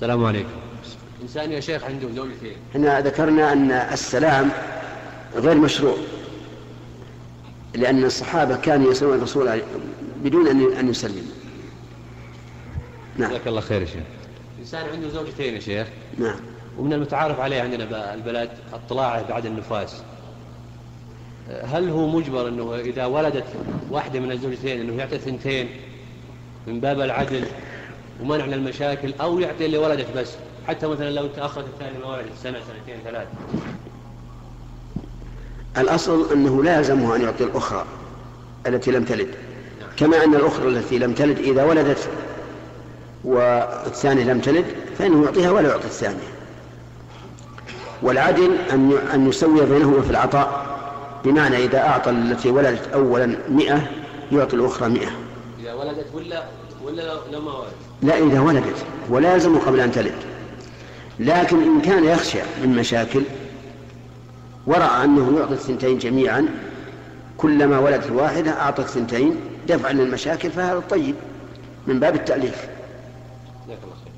السلام عليكم. إنسان يا شيخ عنده زوجتين إحنا ذكرنا أن السلام غير مشروع لأن الصحابة كانوا يسلمون الرسول بدون أن أن يسلم. نعم. جزاك الله خير يا شيخ. إنسان عنده زوجتين يا شيخ. نعم. ومن المتعارف عليه عندنا البلد الطلاعة بعد النفاس. هل هو مجبر أنه إذا ولدت واحدة من الزوجتين أنه يعطي ثنتين من باب العدل؟ ومنع من المشاكل أو يعطي اللي ولدت بس. حتى مثلا لو تأخرت الثانية ما ولدت سنة سنتين ثلاث الأصل أنه لا يلزمه أن يعطي الأخرى التي لم تلد. كما أن الأخرى التي لم تلد إذا ولدت والثانية لم تلد فإنه يعطيها ولا يعطي الثانية. والعدل أن أن يسوي بينهما في العطاء بمعنى إذا أعطى التي ولدت أولا مئة يعطي الأخرى مئة. إذا ولدت ولا ولا لو ما ولدت لا إذا ولدت ولا يلزم قبل أن تلد. لكن إن كان يخشى من مشاكل ورأى أنه يعطي الثنتين جميعا كلما ولدت الواحدة أعطى الثنتين دفعا للمشاكل فهذا طيب من باب التأليف. جزاك الله خير.